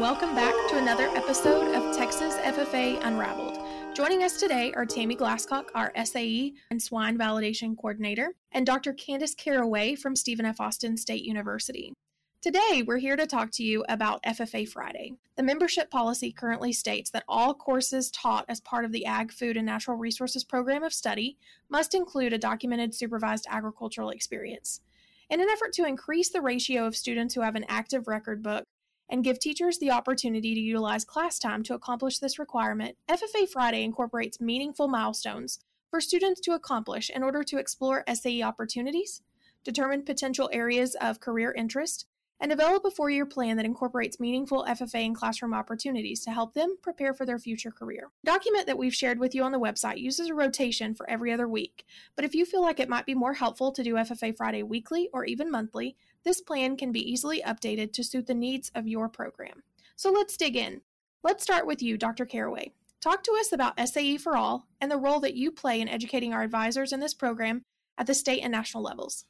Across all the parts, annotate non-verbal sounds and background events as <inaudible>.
welcome back to another episode of Texas FFA Unraveled. Joining us today are Tammy Glascock, our SAE and Swine Validation Coordinator, and Dr. Candis Carraway from Stephen F. Austin State University. Today, we're here to talk to you about FFA Friday. The membership policy currently states that all courses taught as part of the Ag, Food, and Natural Resources program of study must include a documented supervised agricultural experience. In an effort to increase the ratio of students who have an active record book and give teachers the opportunity to utilize class time to accomplish this requirement, FFA Friday incorporates meaningful milestones for students to accomplish in order to explore SAE opportunities, determine potential areas of career interest, and develop a four year plan that incorporates meaningful FFA and classroom opportunities to help them prepare for their future career. The document that we've shared with you on the website uses a rotation for every other week, but if you feel like it might be more helpful to do FFA Friday weekly or even monthly, this plan can be easily updated to suit the needs of your program. So let's dig in. Let's start with you, Dr. Carraway. Talk to us about SAE for All and the role that you play in educating our advisors in this program at the state and national levels.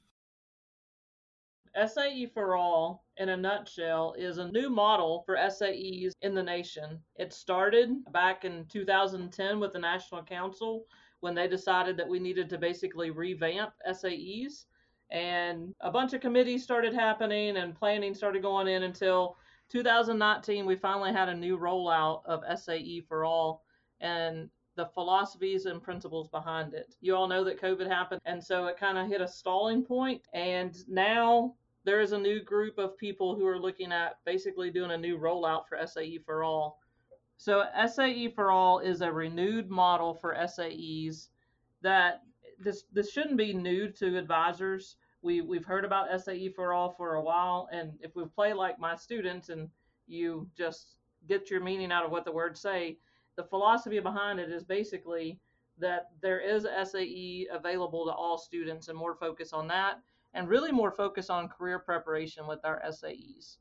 SAE for All, in a nutshell, is a new model for SAEs in the nation. It started back in 2010 with the National Council when they decided that we needed to basically revamp SAEs. And a bunch of committees started happening and planning started going in until 2019. We finally had a new rollout of SAE for All. And the philosophies and principles behind it. You all know that COVID happened, and so it kind of hit a stalling point, and now there is a new group of people who are looking at basically doing a new rollout for SAE for All. So, SAE for All is a renewed model for SAEs that this this shouldn't be new to advisors. We we've heard about SAE for All for a while, and if we play like my students and you just get your meaning out of what the words say, the philosophy behind it is basically that there is SAE available to all students and more focus on that and really more focus on career preparation with our SAEs.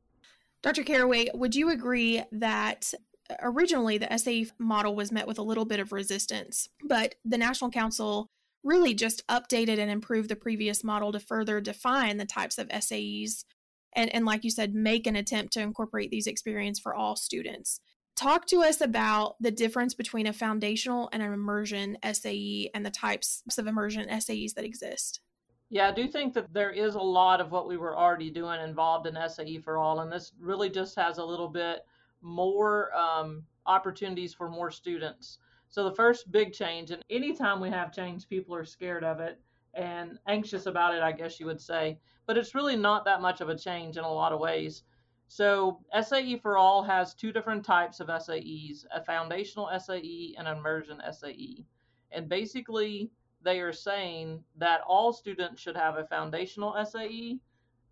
Dr. Carraway, would you agree that originally the SAE model was met with a little bit of resistance, but the National Council really just updated and improved the previous model to further define the types of SAEs and, and like you said, make an attempt to incorporate these experiences for all students. Talk to us about the difference between a foundational and an immersion SAE and the types of immersion SAEs that exist. Yeah, I do think that there is a lot of what we were already doing involved in SAE for All, and this really just has a little bit more um, opportunities for more students. So the first big change, and anytime we have change, people are scared of it and anxious about it, I guess you would say. But it's really not that much of a change in a lot of ways. So SAE for All has two different types of SAEs, a foundational SAE and an immersion SAE. And basically, they are saying that all students should have a foundational SAE,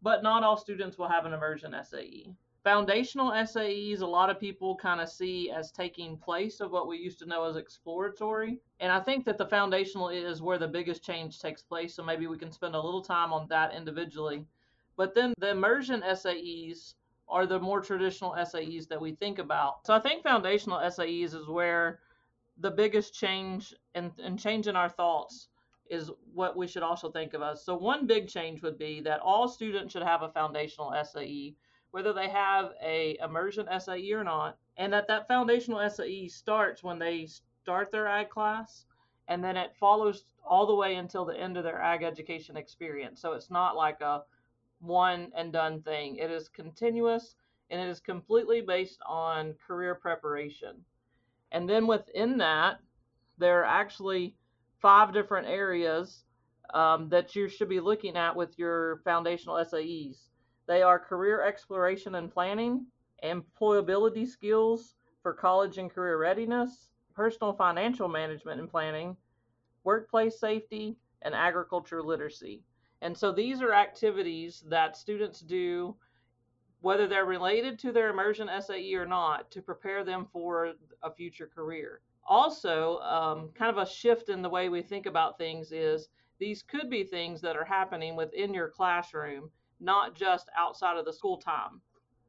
but not all students will have an immersion SAE. Foundational SAEs, a lot of people kind of see as taking place of what we used to know as exploratory. And I think that the foundational is where the biggest change takes place. So maybe we can spend a little time on that individually. But then the immersion SAEs are the more traditional SAEs that we think about. So I think foundational SAEs is where the biggest change and, and change in our thoughts is what we should also think of as. So one big change would be that all students should have a foundational SAE, whether they have a immersion SAE or not, and that that foundational SAE starts when they start their ag class, and then it follows all the way until the end of their ag education experience. So it's not like a one and done thing. It is continuous and it is completely based on career preparation. And then within that, there are actually five different areas um, that you should be looking at with your foundational SAEs. They are career exploration and planning, employability skills for college and career readiness, personal financial management and planning, workplace safety, and agriculture literacy. And so these are activities that students do whether they're related to their immersion SAE or not, to prepare them for a future career. Also, um, kind of a shift in the way we think about things is these could be things that are happening within your classroom, not just outside of the school time.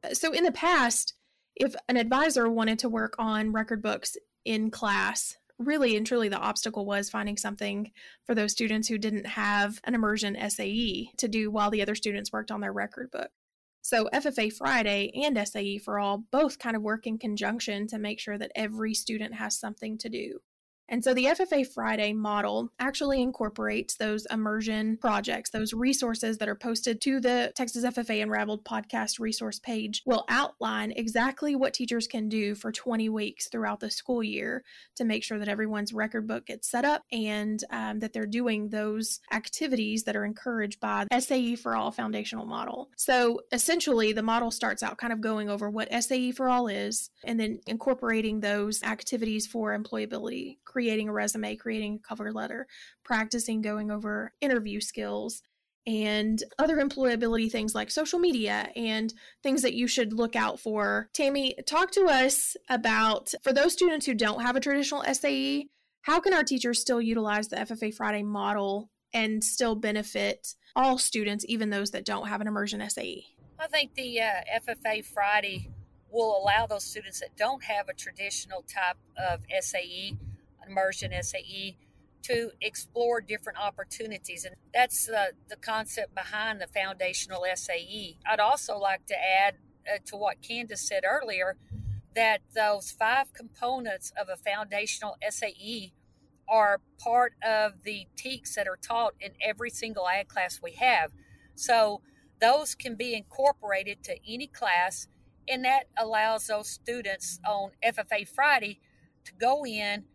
Uh, so, in the past, if an advisor wanted to work on record books in class, really and truly the obstacle was finding something for those students who didn't have an immersion SAE to do while the other students worked on their record book. So FFA Friday and SAE for All both kind of work in conjunction to make sure that every student has something to do. And so the FFA Friday model actually incorporates those immersion projects, those resources that are posted to the Texas FFA Unraveled podcast resource page will outline exactly what teachers can do for 20 weeks throughout the school year to make sure that everyone's record book gets set up and um, that they're doing those activities that are encouraged by SAE for All foundational model. So essentially, the model starts out kind of going over what SAE for All is and then incorporating those activities for employability creating a resume, creating a cover letter, practicing going over interview skills, and other employability things like social media and things that you should look out for. Tammy, talk to us about for those students who don't have a traditional SAE, how can our teachers still utilize the FFA Friday model and still benefit all students, even those that don't have an immersion SAE? I think the uh, FFA Friday will allow those students that don't have a traditional type of SAE immersion SAE to explore different opportunities. And that's uh, the concept behind the foundational SAE. I'd also like to add uh, to what Candis said earlier that those five components of a foundational SAE are part of the TEKS that are taught in every single ag class we have. So those can be incorporated to any class, and that allows those students on FFA Friday to go in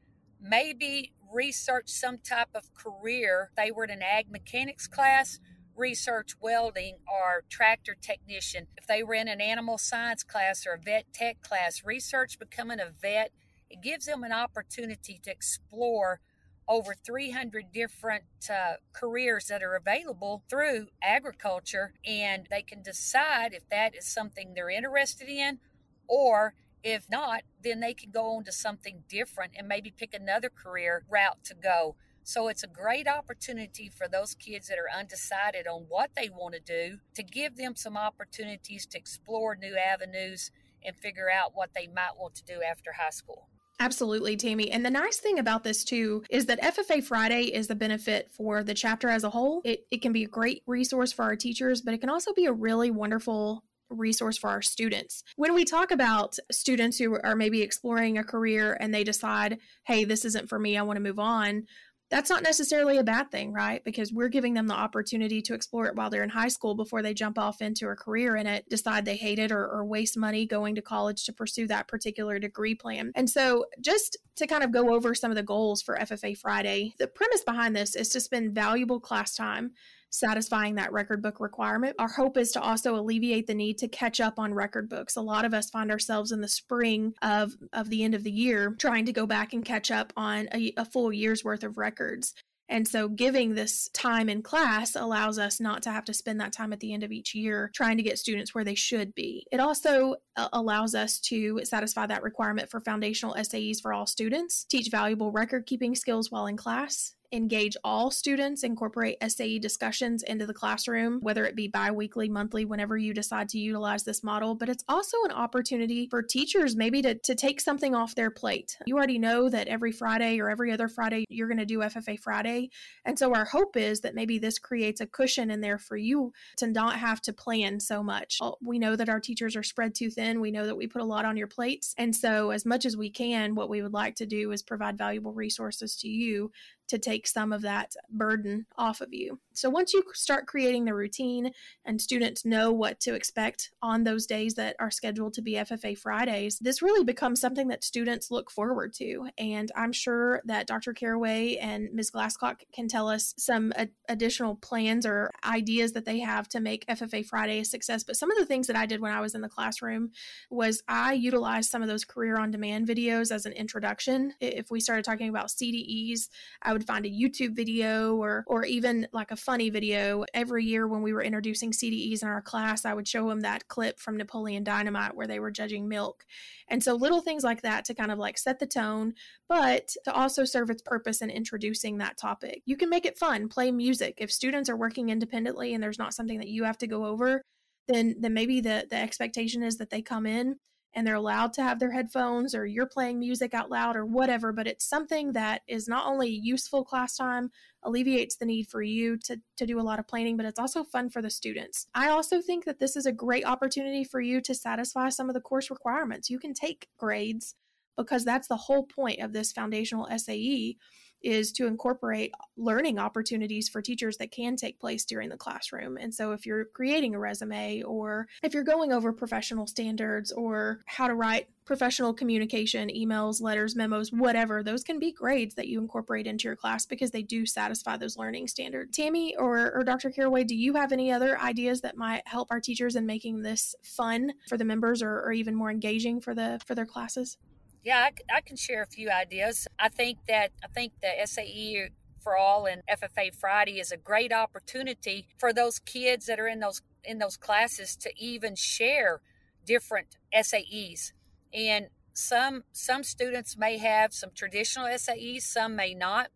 maybe research some type of career. They were in an ag mechanics class, research welding or tractor technician. If they were in an animal science class or a vet tech class, research becoming a vet. It gives them an opportunity to explore over 300 different uh, careers that are available through agriculture, and they can decide if that is something they're interested in or if not, then they can go on to something different and maybe pick another career route to go. So it's a great opportunity for those kids that are undecided on what they want to do to give them some opportunities to explore new avenues and figure out what they might want to do after high school. Absolutely, Tammy. And the nice thing about this too is that FFA Friday is the benefit for the chapter as a whole. It, it can be a great resource for our teachers, but it can also be a really wonderful resource for our students. When we talk about students who are maybe exploring a career and they decide, hey, this isn't for me, I want to move on, that's not necessarily a bad thing, right? Because we're giving them the opportunity to explore it while they're in high school before they jump off into a career in it, decide they hate it, or, or, waste money going to college to pursue that particular degree plan. And so, just to kind of go over some of the goals for FFA Friday, the premise behind this is to spend valuable class time satisfying that record book requirement. Our hope is to also alleviate the need to catch up on record books. A lot of us find ourselves in the spring of, of the end of the year trying to go back and catch up on a, a full year's worth of records. And so, giving this time in class allows us not to have to spend that time at the end of each year trying to get students where they should be. It also uh, allows us to satisfy that requirement for foundational SAEs for all students, teach valuable record keeping skills while in class, engage all students, incorporate SAE discussions into the classroom, whether it be bi weekly, monthly, whenever you decide to utilize this model. But it's also an opportunity for teachers maybe to, to take something off their plate. You already know that every Friday or every other Friday, you're going to do FFA Friday. And so our hope is that maybe this creates a cushion in there for you to not have to plan so much. We know that our teachers are spread too thin. We know that we put a lot on your plates. And so, as much as we can, what we would like to do is provide valuable resources to you to take some of that burden off of you. So once you start creating the routine and students know what to expect on those days that are scheduled to be FFA Fridays, this really becomes something that students look forward to. And I'm sure that Dr. Carraway and Ms. Glascock can tell us some ad- additional plans or ideas that they have to make FFA Friday a success. But some of the things that I did when I was in the classroom was I utilized some of those career on demand videos as an introduction. If we started talking about CDEs, I would find a YouTube video or or even like a funny video. Every year when we were introducing CDEs in our class, I would show them that clip from Napoleon Dynamite where they were judging milk. And so little things like that to kind of like set the tone, but to also serve its purpose in introducing that topic. You can make it fun, play music. If students are working independently and there's not something that you have to go over, then then maybe the the expectation is that they come in and they're allowed to have their headphones or you're playing music out loud or whatever, but it's something that is not only useful class time, alleviates the need for you to, to do a lot of planning, but it's also fun for the students. I also think that this is a great opportunity for you to satisfy some of the course requirements. You can take grades because that's the whole point of this foundational SAE is to incorporate learning opportunities for teachers that can take place during the classroom. And so, if you're creating a resume or if you're going over professional standards or how to write professional communication, emails, letters, memos, whatever, those can be grades that you incorporate into your class because they do satisfy those learning standards. Tammy or, or Dr. Carraway, do you have any other ideas that might help our teachers in making this fun for the members or, or even more engaging for the for their classes? Yeah, I, I, can share a few ideas. I think that I think the SAE for all and FFA Friday is a great opportunity for those kids that are in those in those classes to even share different SAEs. And some some students may have some traditional SAEs, some may not.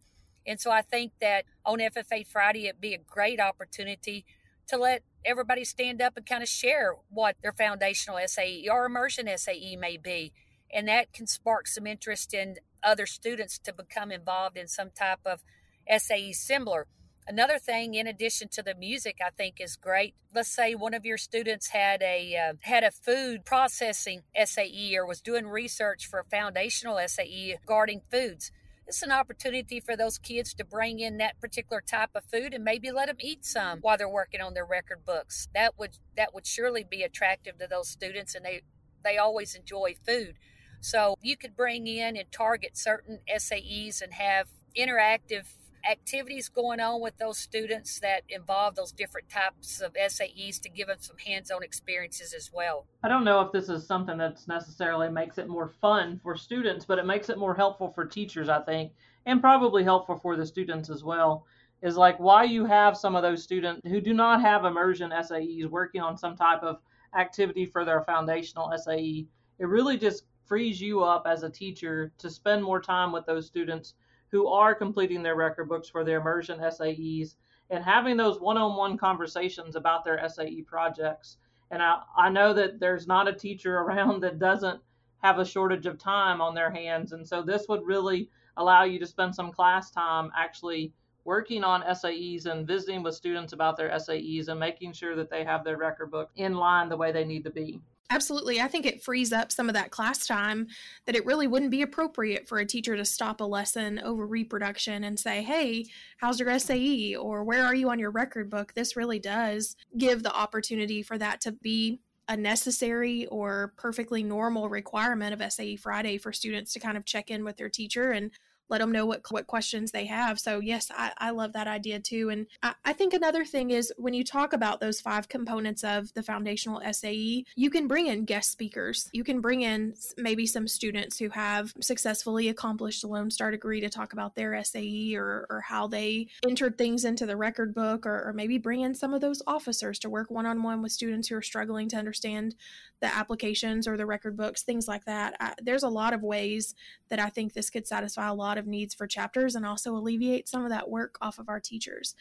And so I think that on FFA Friday it'd be a great opportunity to let everybody stand up and kind of share what their foundational SAE or immersion SAE may be and that can spark some interest in other students to become involved in some type of SAE similar. Another thing, in addition to the music, I think is great. Let's say one of your students had a uh, had a food processing SAE or was doing research for a foundational SAE regarding foods. It's an opportunity for those kids to bring in that particular type of food and maybe let them eat some while they're working on their record books. That would that would surely be attractive to those students, and they they always enjoy food. So you could bring in and target certain SAEs and have interactive activities going on with those students that involve those different types of SAEs to give them some hands-on experiences as well. I don't know if this is something that's necessarily makes it more fun for students, but it makes it more helpful for teachers, I think, and probably helpful for the students as well. Is like why you have some of those students who do not have immersion SAEs working on some type of activity for their foundational SAE. It really just frees you up as a teacher to spend more time with those students who are completing their record books for their immersion SAEs and having those one-on-one conversations about their SAE projects. And I, I know that there's not a teacher <laughs> around that doesn't have a shortage of time on their hands. And so this would really allow you to spend some class time actually working on SAEs and visiting with students about their SAEs and making sure that they have their record book in line the way they need to be. Absolutely. I think it frees up some of that class time that it really wouldn't be appropriate for a teacher to stop a lesson over reproduction and say, Hey, how's your SAE? Or where are you on your record book? This really does give the opportunity for that to be a necessary or perfectly normal requirement of SAE Friday for students to kind of check in with their teacher and let them know what what questions they have. So yes, I, I love that idea too. And I, I think another thing is when you talk about those five components of the foundational SAE, you can bring in guest speakers. You can bring in maybe some students who have successfully accomplished a Lone Star degree to talk about their SAE or, or how they entered things into the record book, or, or maybe bring in some of those officers to work one on one with students who are struggling to understand the applications or the record books, things like that. I, there's a lot of ways that I think this could satisfy a lot of needs for chapters and also alleviate some of that work off of our teachers.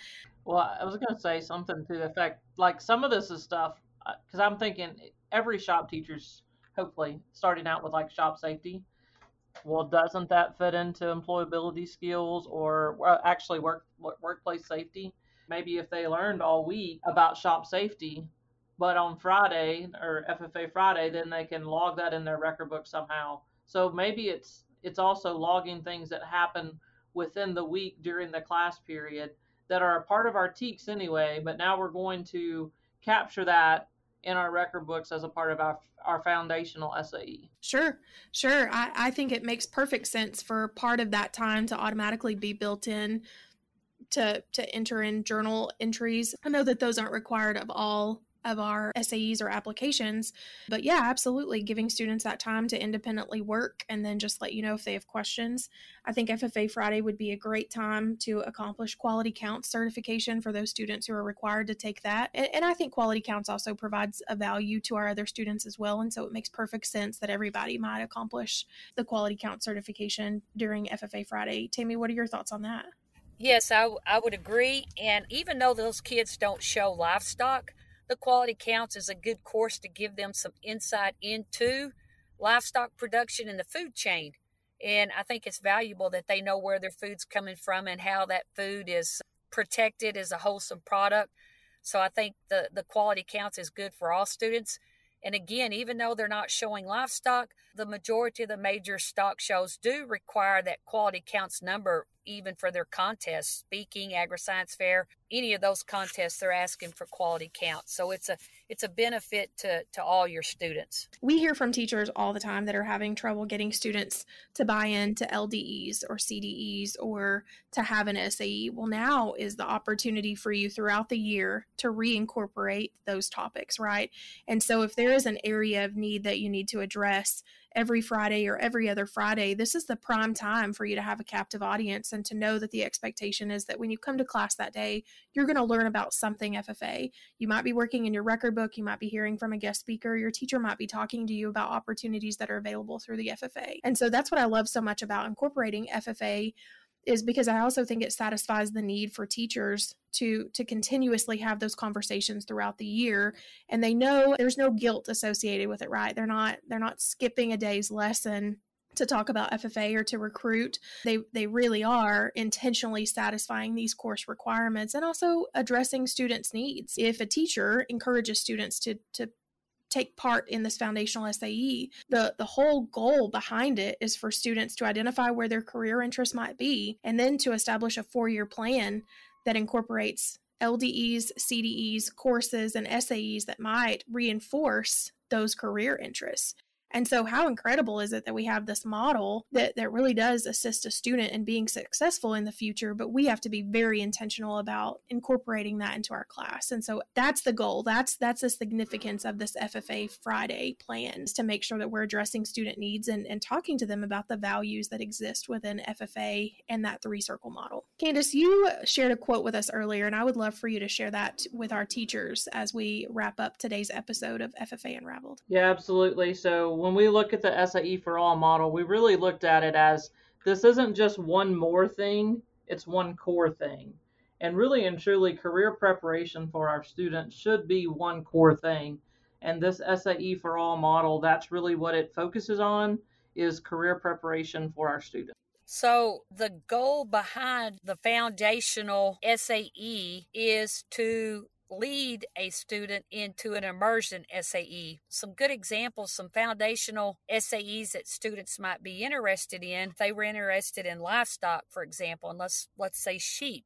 Well, I was going to say something to the effect like some of this is stuff because uh, I'm thinking every shop teacher's hopefully starting out with like shop safety. Well, doesn't that fit into employability skills or well, actually work workplace safety? Maybe if they learned all week about shop safety, but on Friday or FFA Friday, then they can log that in their record book somehow. So maybe it's it's also logging things that happen within the week during the class period that are a part of our TEKS anyway, but now we're going to capture that in our record books as a part of our, our foundational SAE. Sure, sure. I, I think it makes perfect sense for part of that time to automatically be built in to to enter in journal entries. I know that those aren't required of all of our SAEs or applications. But yeah, absolutely, giving students that time to independently work and then just let you know if they have questions. I think FFA Friday would be a great time to accomplish quality counts certification for those students who are required to take that. And, and I think quality counts also provides a value to our other students as well. And so it makes perfect sense that everybody might accomplish the quality count certification during FFA Friday. Tammy, what are your thoughts on that? Yes, I, I would agree. And even though those kids don't show livestock, the quality counts is a good course to give them some insight into livestock production in the food chain. And I think it's valuable that they know where their food's coming from and how that food is protected as a wholesome product. So I think the, the quality counts is good for all students. And again, even though they're not showing livestock, the majority of the major stock shows do require that quality counts number even for their contests, speaking, agri-science fair, any of those contests, they're asking for quality counts. So it's a it's a benefit to, to all your students. We hear from teachers all the time that are having trouble getting students to buy into LDEs or CDEs or to have an SAE. Well, now is the opportunity for you throughout the year to reincorporate those topics, right? And so if there is an area of need that you need to address, every Friday or every other Friday, this is the prime time for you to have a captive audience and to know that the expectation is that when you come to class that day, you're going to learn about something FFA. You might be working in your record book, you might be hearing from a guest speaker, your teacher might be talking to you about opportunities that are available through the FFA. And so that's what I love so much about incorporating FFA is because I also think it satisfies the need for teachers to to continuously have those conversations throughout the year and they know there's no guilt associated with it right they're not they're not skipping a day's lesson to talk about FFA or to recruit. They they really are intentionally satisfying these course requirements and also addressing students' needs. If a teacher encourages students to to take part in this foundational SAE. The the whole goal behind it is for students to identify where their career interests might be and then to establish a four-year plan that incorporates LDEs, CDEs, courses and SAEs that might reinforce those career interests. And so, how incredible is it that we have this model that, that really does assist a student in being successful in the future? But we have to be very intentional about incorporating that into our class. And so, that's the goal. That's that's the significance of this FFA Friday plan is to make sure that we're addressing student needs and, and talking to them about the values that exist within FFA and that three circle model. Candis, you shared a quote with us earlier, and I would love for you to share that with our teachers as we wrap up today's episode of FFA Unraveled. Yeah, absolutely. So when we look at the SAE for all model, we really looked at it as this isn't just one more thing, it's one core thing. And really and truly, career preparation for our students should be one core thing. And this SAE for all model, that's really what it focuses on is career preparation for our students. So, the goal behind the foundational SAE is to lead a student into an immersion SAE. Some good examples, some foundational SAEs that students might be interested in. If they were interested in livestock, for example, and let's let's say sheep,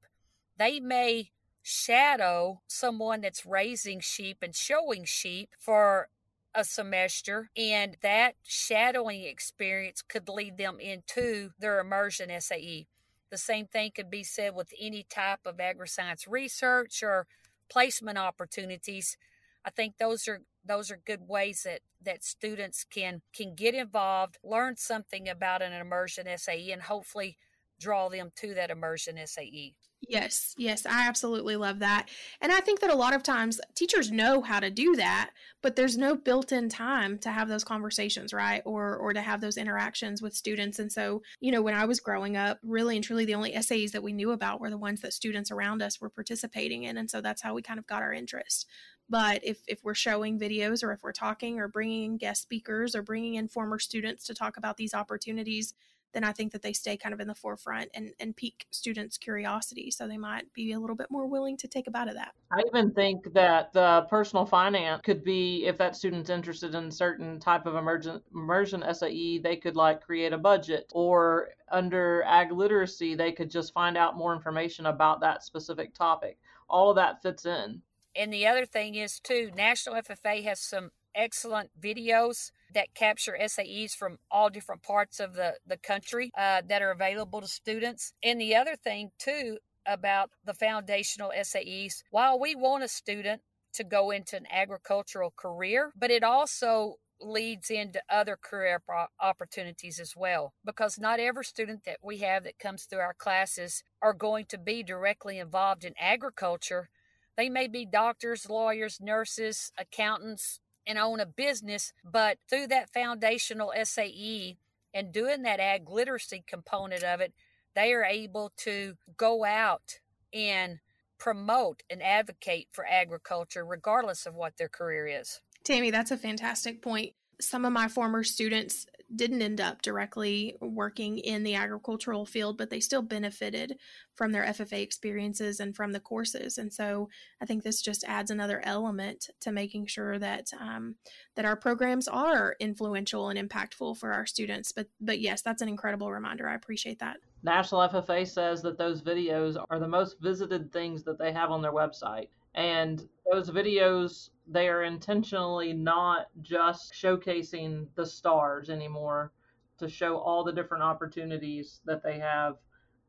they may shadow someone that's raising sheep and showing sheep for a semester and that shadowing experience could lead them into their immersion SAE. The same thing could be said with any type of agri-science research or placement opportunities. I think those are those are good ways that that students can can get involved, learn something about an immersion SAE, and hopefully draw them to that immersion SAE. Yes, yes, I absolutely love that. And I think that a lot of times teachers know how to do that, but there's no built-in time to have those conversations, right? Or or to have those interactions with students. And so, you know, when I was growing up, really and truly the only SAEs that we knew about were the ones that students around us were participating in, and so that's how we kind of got our interest. But if if we're showing videos or if we're talking or bringing in guest speakers or bringing in former students to talk about these opportunities, then I think that they stay kind of in the forefront and, and pique students' curiosity. So they might be a little bit more willing to take a bite of that. I even think that the personal finance could be, if that student's interested in certain type of emergent, immersion SAE, they could like create a budget or under ag literacy, they could just find out more information about that specific topic. All of that fits in. And the other thing is, too, National FFA has some excellent videos that capture SAEs from all different parts of the, the country uh, that are available to students. And the other thing, too, about the foundational SAEs, while we want a student to go into an agricultural career, but it also leads into other career opportunities as well because not every student that we have that comes through our classes are going to be directly involved in agriculture they may be doctors lawyers nurses accountants and own a business, but through that foundational SAE and doing that ag literacy component of it, they are able to go out and promote and advocate for agriculture regardless of what their career is. Tammy, that's a fantastic point some of my former students didn't end up directly working in the agricultural field, but they still benefited from their FFA experiences and from the courses. And so I think this just adds another element to making sure that um, that our programs are influential and impactful for our students. But but yes, that's an incredible reminder. I appreciate that. National FFA says that those videos are the most visited things that they have on their website. And those videos, they are intentionally not just showcasing the stars anymore to show all the different opportunities that they have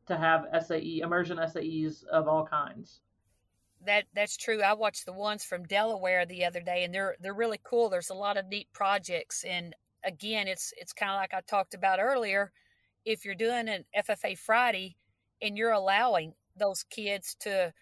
to have SAE, immersion SAEs of all kinds. That that's true. I watched the ones from Delaware the other day and they're they're really cool. There's a lot of neat projects and again it's it's kind of like I talked about earlier. If you're doing an FFA Friday and you're allowing those kids to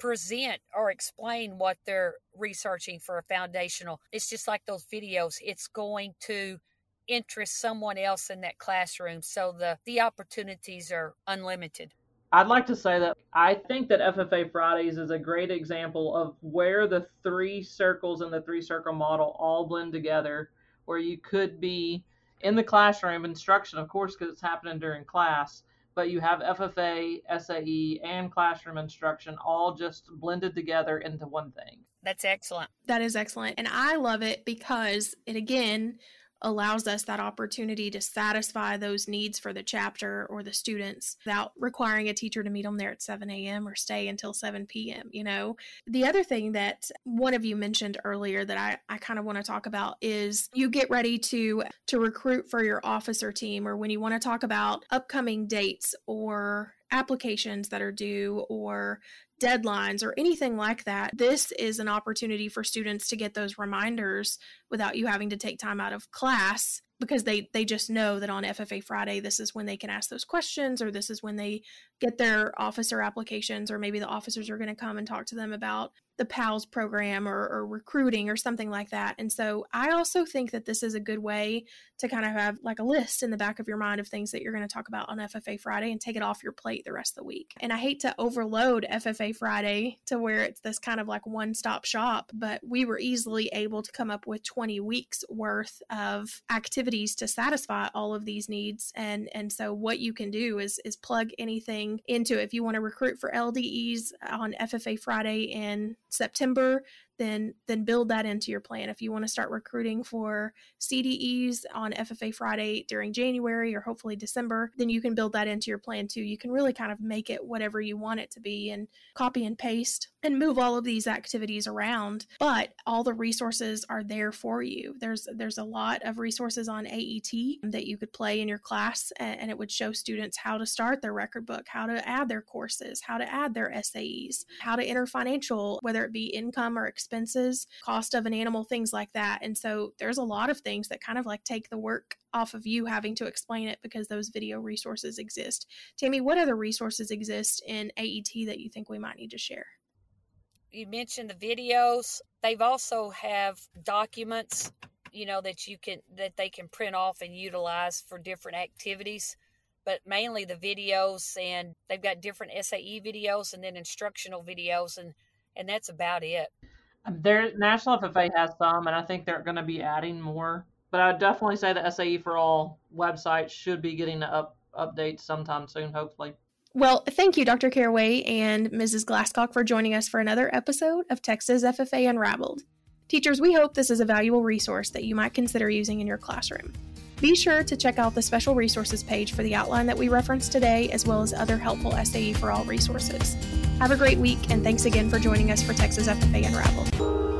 present or explain what they're researching for a foundational. It's just like those videos. It's going to interest someone else in that classroom. So the, the opportunities are unlimited. I'd like to say that I think that FFA Fridays is a great example of where the three circles in the three circle model all blend together, where you could be in the classroom instruction, of course, because it's happening during class, but you have FFA, SAE, and classroom instruction all just blended together into one thing. That's excellent. That is excellent. And I love it because it again allows us that opportunity to satisfy those needs for the chapter or the students without requiring a teacher to meet them there at 7 a.m. or stay until 7 p.m. You know, the other thing that one of you mentioned earlier that I, I kind of want to talk about is you get ready to to recruit for your officer team or when you want to talk about upcoming dates or applications that are due or deadlines or anything like that, this is an opportunity for students to get those reminders without you having to take time out of class because they they just know that on FFA Friday this is when they can ask those questions or this is when they get their officer applications or maybe the officers are going to come and talk to them about the PALS program or, or, recruiting or something like that. And so I also think that this is a good way to kind of have like a list in the back of your mind of things that you're going to talk about on FFA Friday and take it off your plate the rest of the week. And I hate to overload FFA Friday to where it's this kind of like one stop shop, but we were easily able to come up with 20 weeks worth of activities to satisfy all of these needs. And and so what you can do is is plug anything into it. if you want to recruit for LDEs on FFA Friday in September then then build that into your plan. If you want to start recruiting for CDEs on FFA Friday during January or hopefully December, then you can build that into your plan too. You can really kind of make it whatever you want it to be and copy and paste and move all of these activities around, but all the resources are there for you. There's there's a lot of resources on AET that you could play in your class and it would show students how to start their record book, how to add their courses, how to add their SAEs, how to enter financial, whether it be income or expense expenses, cost of an animal, things like that. And so there's a lot of things that kind of like take the work off of you having to explain it because those video resources exist. Tammy, what other resources exist in AET that you think we might need to share? You mentioned the videos. They've also have documents, you know, that you can that they can print off and utilize for different activities but mainly the videos and they've got different SAE videos and then instructional videos and and that's about it. Um, Their National FFA has some, and I think they're going to be adding more. But I would definitely say the SAE for All website should be getting an up update sometime soon, hopefully. Well, thank you, Dr. Carraway and Mrs. Glascock, for joining us for another episode of Texas FFA Unraveled. Teachers, we hope this is a valuable resource that you might consider using in your classroom. Be sure to check out the special resources page for the outline that we referenced today, as well as other helpful SAE for All resources. Have a great week, and thanks again for joining us for Texas FFA Unraveled.